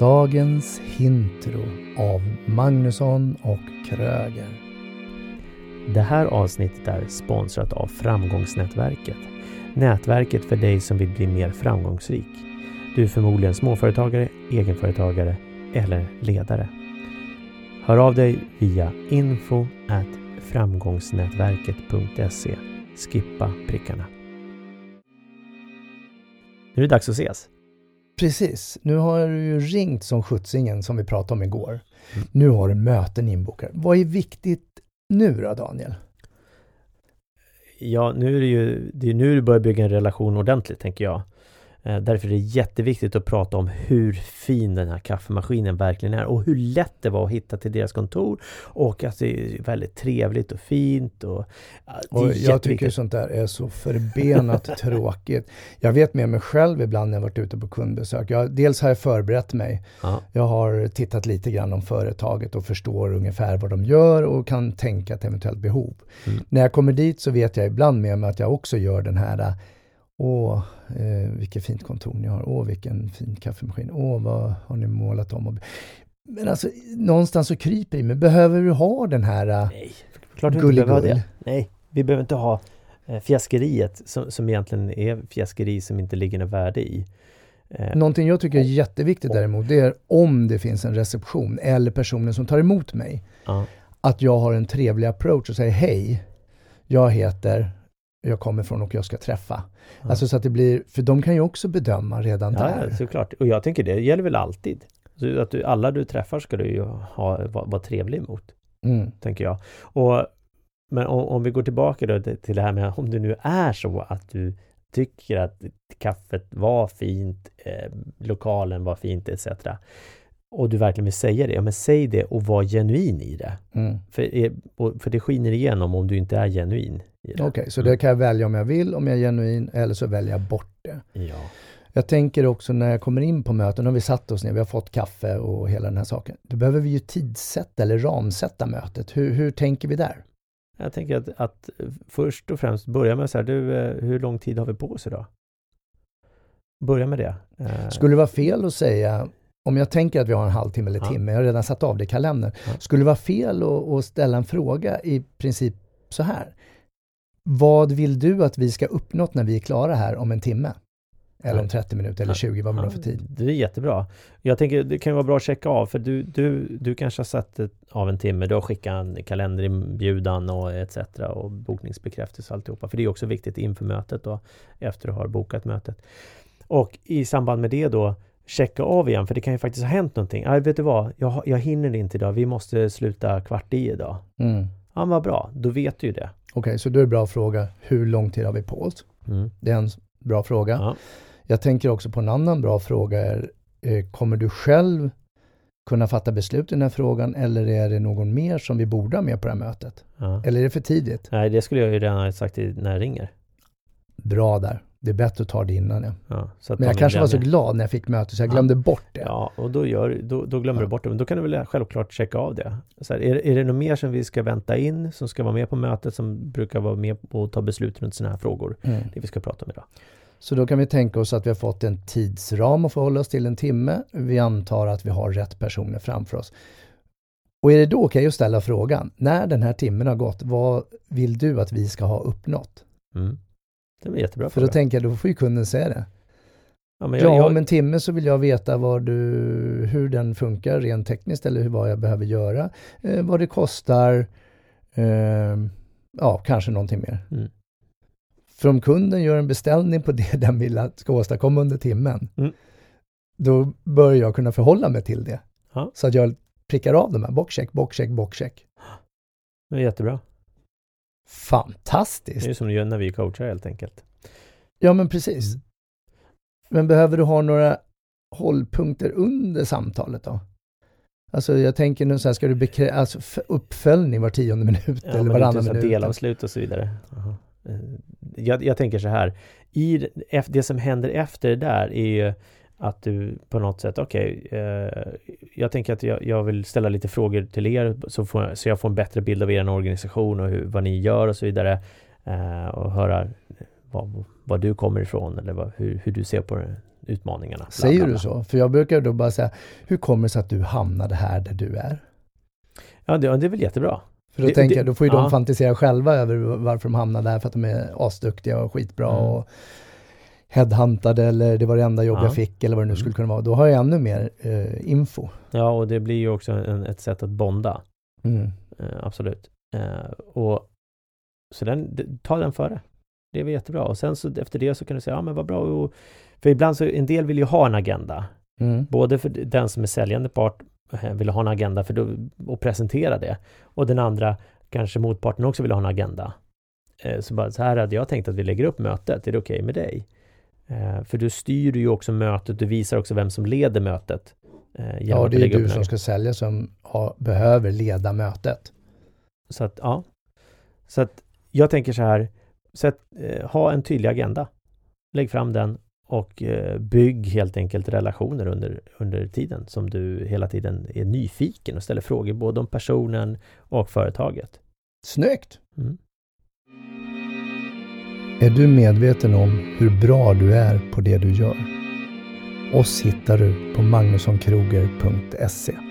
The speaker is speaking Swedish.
Dagens Hintro av Magnusson och Kröger. Det här avsnittet är sponsrat av Framgångsnätverket. Nätverket för dig som vill bli mer framgångsrik. Du är förmodligen småföretagare, egenföretagare eller ledare. Hör av dig via info framgångsnätverket.se. Skippa prickarna. Nu är det dags att ses. Precis. Nu har du ju ringt som skjutsingen som vi pratade om igår. Mm. Nu har du möten inbokade. Vad är viktigt nu då, Daniel? Ja, nu är det ju det är nu du börjar bygga en relation ordentligt, tänker jag. Eh, därför är det jätteviktigt att prata om hur fin den här kaffemaskinen verkligen är och hur lätt det var att hitta till deras kontor och att det är väldigt trevligt och fint. Och, och jag tycker sånt där är så förbenat tråkigt. Jag vet med mig själv ibland när jag varit ute på kundbesök. Jag, dels har jag förberett mig. Ja. Jag har tittat lite grann om företaget och förstår ungefär vad de gör och kan tänka ett eventuellt behov. Mm. När jag kommer dit så vet jag ibland med mig att jag också gör den här Åh, eh, vilket fint kontor ni har. Åh, vilken fin kaffemaskin. Åh, vad har ni målat om? Men alltså, någonstans så kryper mig. Behöver du ha den här eh, Nej, klart du inte behöver det. Nej, vi behöver inte ha eh, fjäskeriet som, som egentligen är fjäskeri som inte ligger något värde i. Eh, Någonting jag tycker är jätteviktigt däremot, det är om det finns en reception eller personen som tar emot mig. Uh. Att jag har en trevlig approach och säger hej, jag heter jag kommer från och jag ska träffa. Ja. Alltså så att det blir, för de kan ju också bedöma redan ja, där. Ja, såklart. Och jag tänker det gäller väl alltid. Så att du, alla du träffar ska du ju ha, vara, vara trevlig mot. Mm. Tänker jag. Och, men om, om, vi går tillbaka då till det här med om det nu är så att du tycker att kaffet var fint, eh, lokalen var fint etc. Och du verkligen vill säga det, ja men säg det och var genuin i det. Mm. För, för det skiner igenom om du inte är genuin. Okej, okay, så mm. det kan jag välja om jag vill, om jag är genuin, eller så väljer jag bort det. Ja. Jag tänker också när jag kommer in på möten, har vi satt oss ner, vi har fått kaffe och hela den här saken. Då behöver vi ju tidsätta eller ramsätta mötet. Hur, hur tänker vi där? Jag tänker att, att först och främst börja med så här, du, eh, hur lång tid har vi på oss idag? Börja med det. Eh, Skulle det vara fel att säga, om jag tänker att vi har en halvtimme eller ja. timme, jag har redan satt av det i kalendern. Ja. Skulle det vara fel att, ställa en fråga i princip så här? Vad vill du att vi ska uppnått när vi är klara här om en timme? Eller om 30 minuter eller 20, vad man har för tid. Det är jättebra. Jag tänker det kan vara bra att checka av för du, du, du kanske har satt av en timme. Du har skickat en kalenderinbjudan och etc. och bokningsbekräftelse och alltihopa. För det är också viktigt inför mötet och efter du har bokat mötet. Och i samband med det då checka av igen för det kan ju faktiskt ha hänt någonting. Ja, vet du vad? Jag, jag hinner inte idag. Vi måste sluta kvart i idag. Mm. Ja, vad bra. Då vet du ju det. Okej, okay, så då är det bra fråga, hur lång tid har vi på oss? Mm. Det är en bra fråga. Ja. Jag tänker också på en annan bra fråga, är, eh, kommer du själv kunna fatta beslut i den här frågan eller är det någon mer som vi borde ha med på det här mötet? Ja. Eller är det för tidigt? Nej, det skulle jag ju redan ha sagt när jag ringer. Bra där. Det är bättre att ta det innan. Ja. ja men jag kanske var så glad när jag fick mötet så jag glömde bort det. Ja, och då, gör, då, då glömmer du bort det. Men då kan du väl självklart checka av det. Så här, är, är det något mer som vi ska vänta in, som ska vara med på mötet, som brukar vara med och ta beslut runt sådana här frågor? Mm. Det vi ska prata om idag. Så då kan vi tänka oss att vi har fått en tidsram att förhålla oss till en timme. Vi antar att vi har rätt personer framför oss. Och är det då okej okay att ställa frågan, när den här timmen har gått, vad vill du att vi ska ha uppnått? Mm. Det var jättebra För då tänker jag, då får ju kunden säga det. Ja, men jag, ja, om en timme så vill jag veta vad du, hur den funkar rent tekniskt eller vad jag behöver göra. Eh, vad det kostar. Eh, ja, kanske någonting mer. Mm. För om kunden gör en beställning på det den vill att ska åstadkomma under timmen, mm. då bör jag kunna förhålla mig till det. Ja. Så att jag prickar av de här, bockcheck, bockcheck, bockcheck. Det är jättebra. Fantastiskt! Det är som du gör när vi coachar helt enkelt. Ja, men precis. Mm. Men behöver du ha några hållpunkter under samtalet då? Alltså jag tänker nu så här, ska du bekrä... Alltså uppföljning var tionde minut ja, eller varannan minut? Delavslut och så vidare. Eh, jag, jag, tänker så här, i det som händer efter det där är ju att du på något sätt, okej, okay, eh, jag tänker att jag, jag, vill ställa lite frågor till er så, får, så jag får en bättre bild av er organisation och hur, vad ni gör och så vidare. Eh, och höra vad, vad du kommer ifrån eller vad, hur, hur du ser på utmaningarna. Bla, Säger du så? För jag brukar då bara säga, hur kommer det sig att du hamnade här där du är? Ja, det, det är väl jättebra. För då det, tänker jag, då får ju ja. de fantisera själva över varför de hamnade där, för att de är asduktiga och skitbra mm. och headhuntade eller det var det enda jobb ja. jag fick eller vad det nu skulle mm. kunna vara. Då har jag ännu mer eh, info. Ja, och det blir ju också en, ett sätt att bonda. Mm. Eh, absolut. Eh, och Så den, ta den före. Det är väl jättebra. Och sen så efter det så kan du säga, ja men vad bra. Och, för ibland så, en del vill ju ha en agenda. Mm. Både för den som är säljande part eh, vill ha en agenda för då, och presentera det. Och den andra, kanske motparten också vill ha en agenda. Eh, så bara så här hade jag tänkt att vi lägger upp mötet, är det okej okay med dig? Eh, för du styr ju också mötet, du visar också vem som leder mötet. Ja, det är du som ska sälja som har, behöver leda mötet. Så att, ja. Så att jag tänker så här, Sätt, eh, ha en tydlig agenda. Lägg fram den och eh, bygg helt enkelt relationer under, under tiden som du hela tiden är nyfiken och ställer frågor både om personen och företaget. Snyggt! Mm. Är du medveten om hur bra du är på det du gör? Oss hittar du på magnussonkroger.se